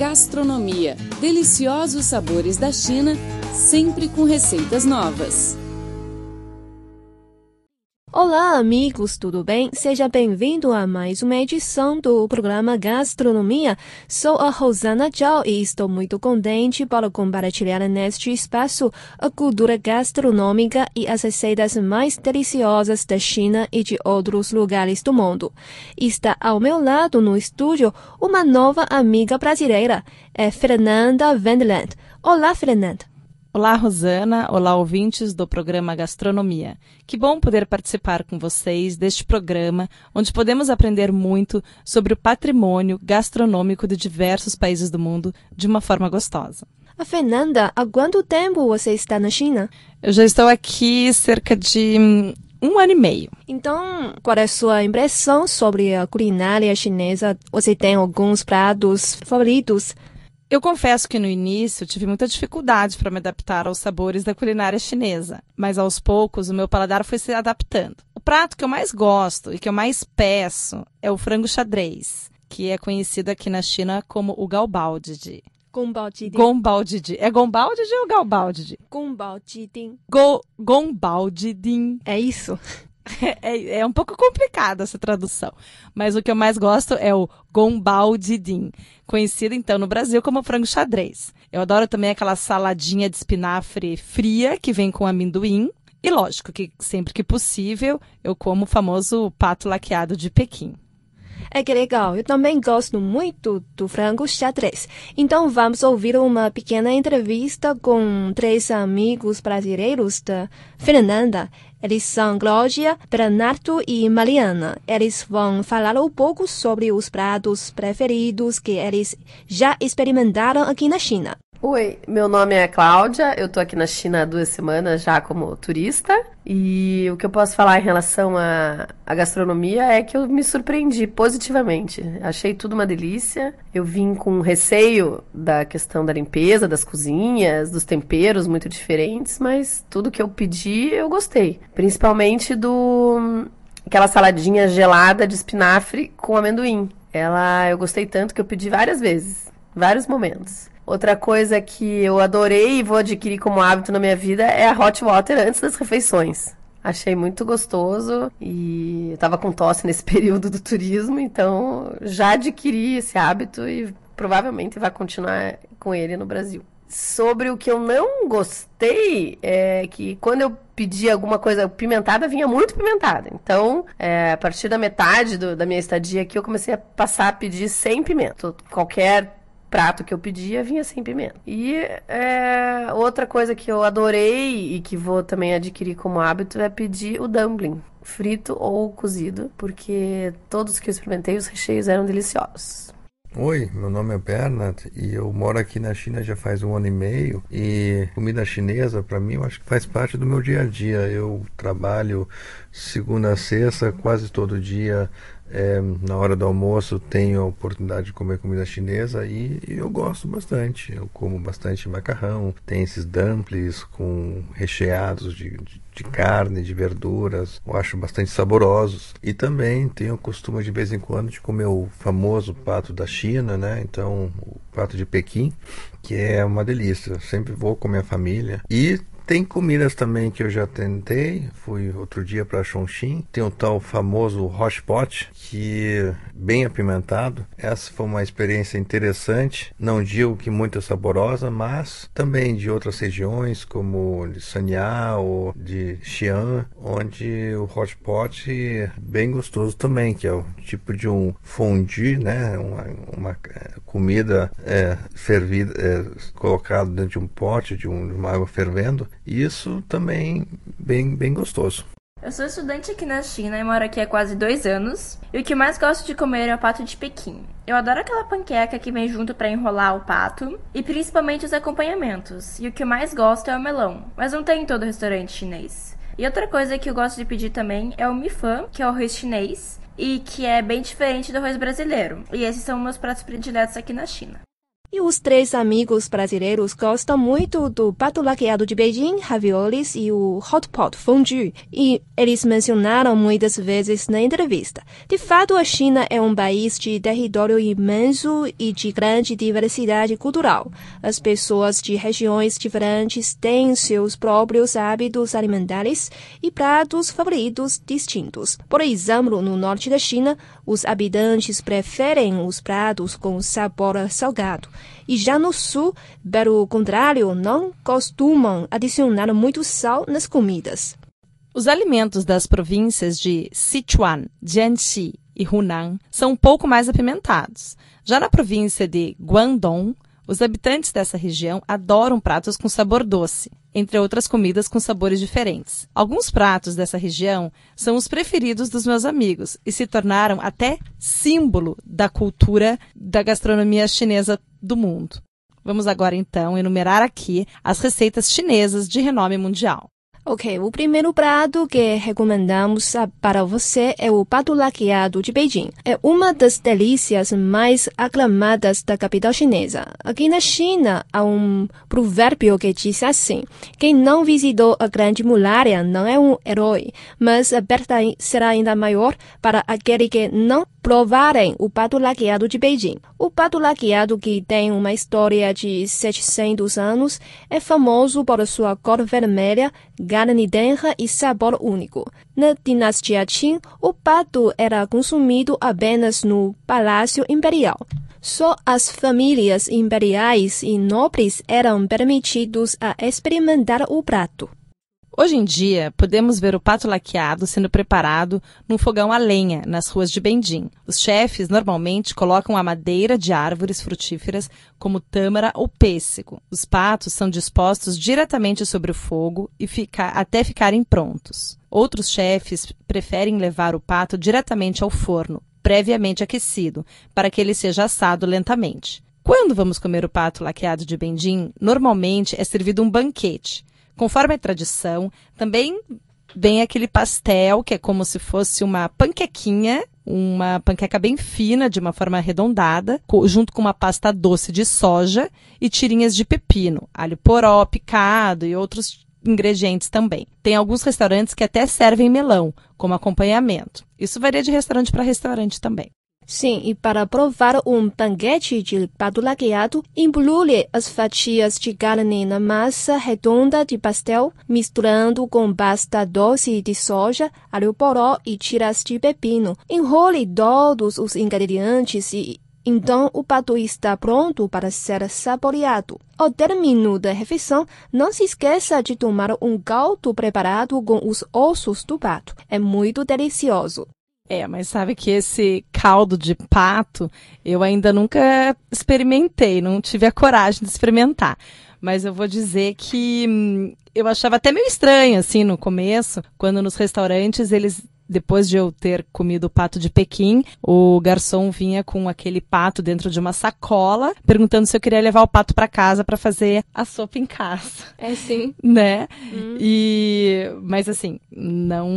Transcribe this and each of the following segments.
Gastronomia. Deliciosos sabores da China, sempre com receitas novas. Olá, amigos, tudo bem? Seja bem-vindo a mais uma edição do programa Gastronomia. Sou a Rosana Zhao e estou muito contente para compartilhar neste espaço a cultura gastronômica e as receitas mais deliciosas da China e de outros lugares do mundo. Está ao meu lado no estúdio uma nova amiga brasileira, é Fernanda Wendland. Olá, Fernanda. Olá, Rosana. Olá, ouvintes do programa Gastronomia. Que bom poder participar com vocês deste programa, onde podemos aprender muito sobre o patrimônio gastronômico de diversos países do mundo de uma forma gostosa. A Fernanda, há quanto tempo você está na China? Eu já estou aqui cerca de hum, um ano e meio. Então, qual é a sua impressão sobre a culinária chinesa? Você tem alguns pratos favoritos? Eu confesso que no início tive muita dificuldade para me adaptar aos sabores da culinária chinesa, mas aos poucos o meu paladar foi se adaptando. O prato que eu mais gosto e que eu mais peço é o frango xadrez, que é conhecido aqui na China como o gaobaojiji. Gongbaojiding. Gongbaojiji. É gongbaojiji ou gaobaojiji? Gongbaojiding. Go gongbaojiding. É isso? É, é, um pouco complicada essa tradução, mas o que eu mais gosto é o gombaldidim, conhecido então no Brasil como frango xadrez. Eu adoro também aquela saladinha de espinafre fria que vem com amendoim. E lógico que sempre que possível eu como o famoso pato laqueado de Pequim. É que legal, eu também gosto muito do frango xadrez. Então vamos ouvir uma pequena entrevista com três amigos brasileiros da Fernanda. Eles são Glória, Bernardo e Mariana. Eles vão falar um pouco sobre os pratos preferidos que eles já experimentaram aqui na China. Oi, meu nome é Cláudia, eu tô aqui na China há duas semanas já como turista. E o que eu posso falar em relação à, à gastronomia é que eu me surpreendi positivamente. Achei tudo uma delícia. Eu vim com receio da questão da limpeza, das cozinhas, dos temperos muito diferentes, mas tudo que eu pedi eu gostei. Principalmente do aquela saladinha gelada de espinafre com amendoim. Ela eu gostei tanto que eu pedi várias vezes, vários momentos. Outra coisa que eu adorei e vou adquirir como hábito na minha vida é a hot water antes das refeições. Achei muito gostoso e eu tava com tosse nesse período do turismo, então já adquiri esse hábito e provavelmente vai continuar com ele no Brasil. Sobre o que eu não gostei é que quando eu pedi alguma coisa pimentada, vinha muito pimentada. Então, é, a partir da metade do, da minha estadia aqui, eu comecei a passar a pedir sem pimenta. Qualquer prato que eu pedia vinha sem pimenta. E é, outra coisa que eu adorei e que vou também adquirir como hábito é pedir o dumpling, frito ou cozido, porque todos que eu experimentei, os recheios eram deliciosos. Oi, meu nome é Bernard e eu moro aqui na China já faz um ano e meio e comida chinesa para mim eu acho que faz parte do meu dia a dia. Eu trabalho segunda a sexta quase todo dia é, na hora do almoço tenho a oportunidade de comer comida chinesa e, e, eu gosto bastante. Eu como bastante macarrão, tem esses dumplings com recheados de, de, de, carne, de verduras, eu acho bastante saborosos. E também tenho o costume de vez em quando de comer o famoso pato da China, né? Então, o pato de Pequim, que é uma delícia. Eu sempre vou com minha família. E tem comidas também que eu já tentei. Fui outro dia para Chongqing. Tem o tal famoso hot pot, que bem apimentado. Essa foi uma experiência interessante. Não digo que muito saborosa, mas também de outras regiões, como de Sanya ou de Xi'an, onde o hot pot é bem gostoso também, que é o tipo de um fondue, né? Uma, uma é, comida é, fervida, é, colocada dentro de um pote, de, um, de uma água fervendo isso também bem, bem gostoso. Eu sou estudante aqui na China e moro aqui há quase dois anos. E o que mais gosto de comer é o pato de Pequim. Eu adoro aquela panqueca que vem junto para enrolar o pato e principalmente os acompanhamentos. E o que mais gosto é o melão, mas não tem em todo restaurante chinês. E outra coisa que eu gosto de pedir também é o mifan, que é o arroz chinês e que é bem diferente do arroz brasileiro. E esses são meus pratos prediletos aqui na China. E os três amigos brasileiros gostam muito do pato laqueado de Beijing, raviolis e o hot pot fondue. E eles mencionaram muitas vezes na entrevista. De fato, a China é um país de território imenso e de grande diversidade cultural. As pessoas de regiões diferentes têm seus próprios hábitos alimentares e pratos favoritos distintos. Por exemplo, no norte da China, os habitantes preferem os pratos com sabor salgado e já no sul, pelo contrário, não costumam adicionar muito sal nas comidas. Os alimentos das províncias de Sichuan, Jiangxi e Hunan são um pouco mais apimentados. Já na província de Guangdong, os habitantes dessa região adoram pratos com sabor doce, entre outras comidas com sabores diferentes. Alguns pratos dessa região são os preferidos dos meus amigos e se tornaram até símbolo da cultura da gastronomia chinesa do mundo. Vamos agora então enumerar aqui as receitas chinesas de renome mundial. Ok, o primeiro prato que recomendamos para você é o pato laqueado de Beijing. É uma das delícias mais aclamadas da capital chinesa. Aqui na China, há um provérbio que diz assim: quem não visitou a grande muralha não é um herói, mas a perda será ainda maior para aquele que não provarem o pato laqueado de Beijing. O pato laqueado, que tem uma história de 700 anos, é famoso por sua cor vermelha, carne denra e sabor único. Na dinastia Qing, o pato era consumido apenas no Palácio Imperial. Só as famílias imperiais e nobres eram permitidos a experimentar o prato. Hoje em dia, podemos ver o pato laqueado sendo preparado num fogão a lenha nas ruas de Bendim. Os chefes normalmente colocam a madeira de árvores frutíferas como tâmara ou pêssego. Os patos são dispostos diretamente sobre o fogo e fica, até ficarem prontos. Outros chefes preferem levar o pato diretamente ao forno, previamente aquecido, para que ele seja assado lentamente. Quando vamos comer o pato laqueado de Bendim, normalmente é servido um banquete Conforme a tradição, também vem aquele pastel que é como se fosse uma panquequinha, uma panqueca bem fina, de uma forma arredondada, junto com uma pasta doce de soja e tirinhas de pepino, alho poró picado e outros ingredientes também. Tem alguns restaurantes que até servem melão como acompanhamento. Isso varia de restaurante para restaurante também. Sim, e para provar um banquete de pato laqueado, embrulhe as fatias de carne na massa redonda de pastel, misturando com pasta doce de soja, alho poró e tiras de pepino. Enrole todos os ingredientes e então o pato está pronto para ser saboreado. Ao término da refeição, não se esqueça de tomar um caldo preparado com os ossos do pato. É muito delicioso. É, mas sabe que esse caldo de pato eu ainda nunca experimentei, não tive a coragem de experimentar. Mas eu vou dizer que hum, eu achava até meio estranho, assim, no começo, quando nos restaurantes eles depois de eu ter comido o pato de Pequim, o garçom vinha com aquele pato dentro de uma sacola, perguntando se eu queria levar o pato para casa para fazer a sopa em casa. É sim. Né? Hum. E mas assim, não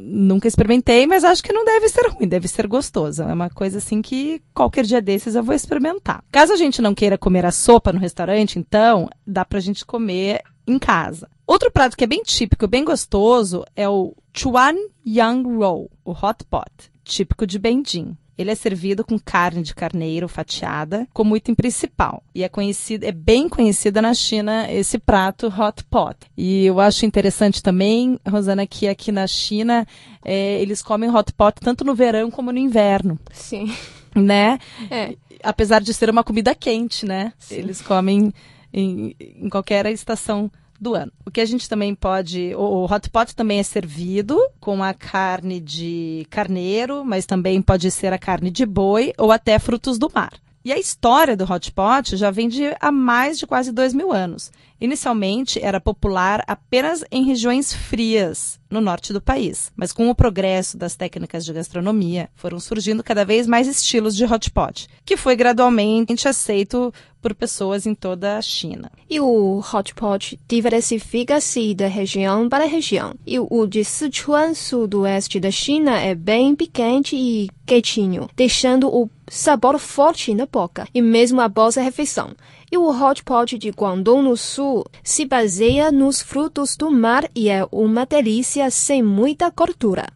nunca experimentei, mas acho que não deve ser ruim, deve ser gostoso. É uma coisa assim que qualquer dia desses eu vou experimentar. Caso a gente não queira comer a sopa no restaurante, então dá pra gente comer em casa. Outro prato que é bem típico, bem gostoso, é o Chuan Yang Roll, o hot pot, típico de Benjin. Ele é servido com carne de carneiro fatiada como item principal. E é conhecido, é bem conhecida na China esse prato hot pot. E eu acho interessante também, Rosana, que aqui na China é, eles comem hot pot tanto no verão como no inverno. Sim. Né? É. Apesar de ser uma comida quente, né? Sim. Eles comem em, em qualquer estação do ano. O que a gente também pode. O hot pot também é servido com a carne de carneiro, mas também pode ser a carne de boi ou até frutos do mar. E a história do hot pot já vem de há mais de quase dois mil anos. Inicialmente era popular apenas em regiões frias no norte do país. Mas com o progresso das técnicas de gastronomia, foram surgindo cada vez mais estilos de hot pot, que foi gradualmente aceito por pessoas em toda a China. E o hot pot diversifica-se de região para região. E o de Sichuan, sudoeste da China, é bem picante e quietinho, deixando o sabor forte na boca e mesmo após a refeição. E o hot pot de Guangdong no sul se baseia nos frutos do mar e é uma delícia sem muita gordura.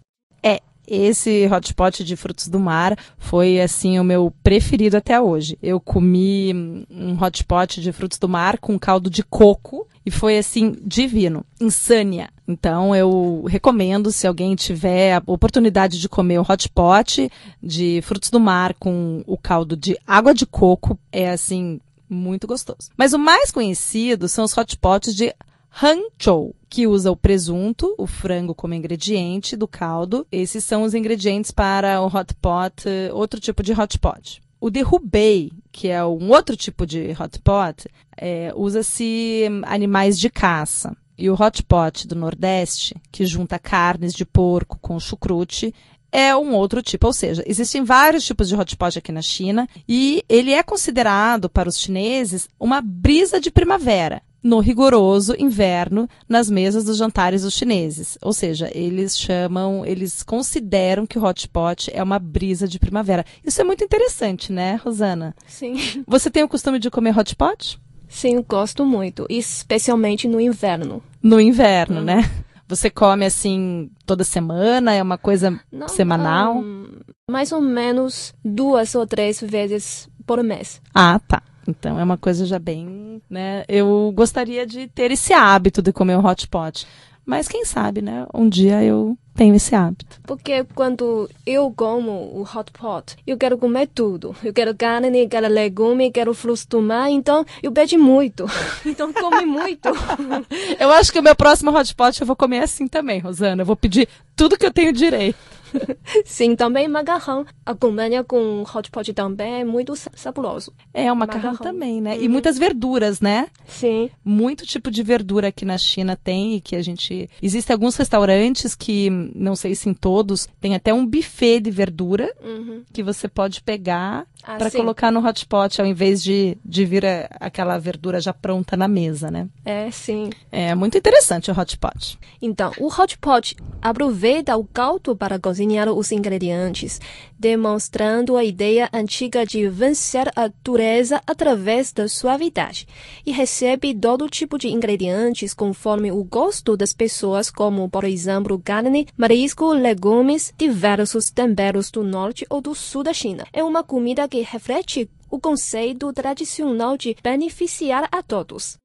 É, esse hot pot de frutos do mar foi assim o meu preferido até hoje. Eu comi um hot pot de frutos do mar com caldo de coco e foi assim divino, insânia. Então eu recomendo se alguém tiver a oportunidade de comer o hot pot de frutos do mar com o caldo de água de coco, é assim muito gostoso. Mas o mais conhecido são os hot pots de Hangzhou, que usa o presunto, o frango como ingrediente do caldo. Esses são os ingredientes para o hot pot, outro tipo de hot pot. O de Hubei, que é um outro tipo de hot pot, é, usa-se animais de caça. E o hot pot do Nordeste, que junta carnes de porco com chucrute, é um outro tipo, ou seja, existem vários tipos de hotpot aqui na China e ele é considerado para os chineses uma brisa de primavera no rigoroso inverno nas mesas dos jantares dos chineses. Ou seja, eles chamam, eles consideram que o hotpot é uma brisa de primavera. Isso é muito interessante, né, Rosana? Sim. Você tem o costume de comer hotpot? Sim, gosto muito, especialmente no inverno. No inverno, hum. né? Você come assim toda semana? É uma coisa Não, semanal? Um, mais ou menos duas ou três vezes por mês. Ah, tá. Então é uma coisa já bem, né? Eu gostaria de ter esse hábito de comer o hot pot. Mas quem sabe, né? Um dia eu tenho esse hábito. Porque quando eu como o hot pot, eu quero comer tudo. Eu quero carne, quero legume, quero frutos do mar, então eu pedi muito. então come muito. eu acho que o meu próximo hot pot eu vou comer assim também, Rosana. Eu vou pedir tudo que eu tenho direito. Sim, também macarrão. Acompanha com hot pot também, é muito saboroso. É, o macarrão, macarrão. também, né? Uhum. E muitas verduras, né? Sim. Muito tipo de verdura aqui na China tem e que a gente... Existem alguns restaurantes que, não sei se em todos, tem até um buffet de verdura uhum. que você pode pegar ah, para colocar no hot pot ao invés de, de vir a, aquela verdura já pronta na mesa, né? É, sim. É muito interessante o hot pot. Então, o hot pot aproveita o caldo para cozinhar cozinhar os ingredientes, demonstrando a ideia antiga de vencer a dureza através da suavidade, e recebe todo tipo de ingredientes conforme o gosto das pessoas, como, por exemplo, carne, marisco, legumes, diversos temperos do norte ou do sul da China. É uma comida que reflete o conceito tradicional de beneficiar a todos.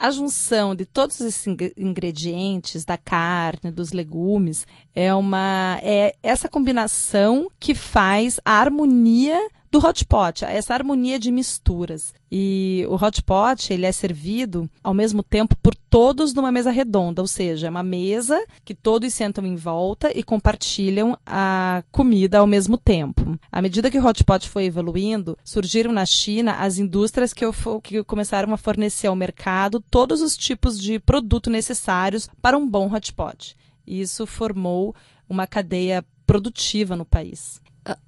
A junção de todos esses ingredientes, da carne, dos legumes, é uma é essa combinação que faz a harmonia do hot pot, essa harmonia de misturas. E o hot pot, ele é servido ao mesmo tempo por todos numa mesa redonda, ou seja, é uma mesa que todos sentam em volta e compartilham a comida ao mesmo tempo. À medida que o hot pot foi evoluindo, surgiram na China as indústrias que, que começaram a fornecer ao mercado todos os tipos de produto necessários para um bom hot pot. Isso formou uma cadeia produtiva no país.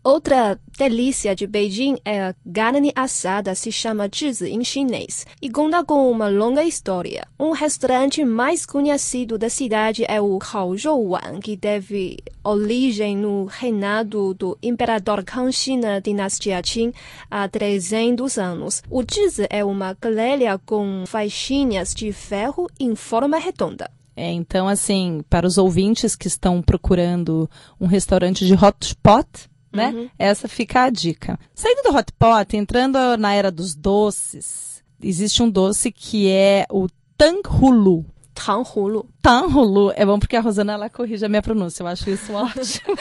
Outra delícia de Beijing é a carne assada, se chama zhizi em chinês, e conta com uma longa história. Um restaurante mais conhecido da cidade é o Wan, que teve origem no reinado do imperador Kangxi na dinastia Qing há 300 anos. O zhizi é uma grelha com faixinhas de ferro em forma redonda. É, então, assim, para os ouvintes que estão procurando um restaurante de hot pot, né? Uhum. Essa fica a dica. Saindo do hot pot, entrando na era dos doces, existe um doce que é o tanghulu. Tanghulu. Tanghulu. É bom porque a Rosana ela corrige a minha pronúncia. Eu acho isso ótimo.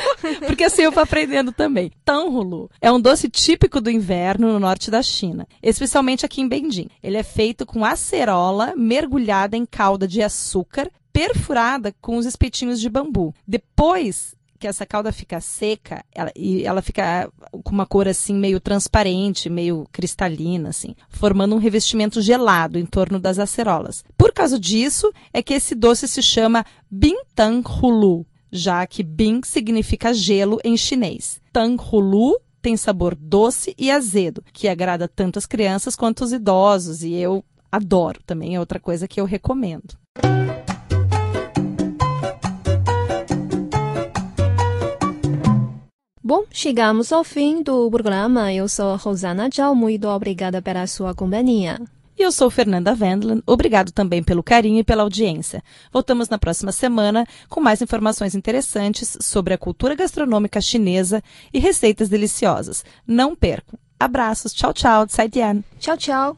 porque assim eu vou aprendendo também. Tanghulu é um doce típico do inverno no norte da China, especialmente aqui em Beijing. Ele é feito com acerola mergulhada em calda de açúcar perfurada com os espetinhos de bambu. Depois que essa calda fica seca ela, e ela fica com uma cor assim meio transparente, meio cristalina, assim, formando um revestimento gelado em torno das acerolas. Por causa disso, é que esse doce se chama Bintang Hulu, já que Bing significa gelo em chinês. Tang Hulu tem sabor doce e azedo, que agrada tanto as crianças quanto os idosos, e eu adoro também, é outra coisa que eu recomendo. Bom, chegamos ao fim do programa. Eu sou Rosana Tchau. Muito obrigada pela sua companhia. E eu sou Fernanda Wendland. Obrigado também pelo carinho e pela audiência. Voltamos na próxima semana com mais informações interessantes sobre a cultura gastronômica chinesa e receitas deliciosas. Não percam. Abraços. Tchau, tchau. Tsai Tchau, tchau.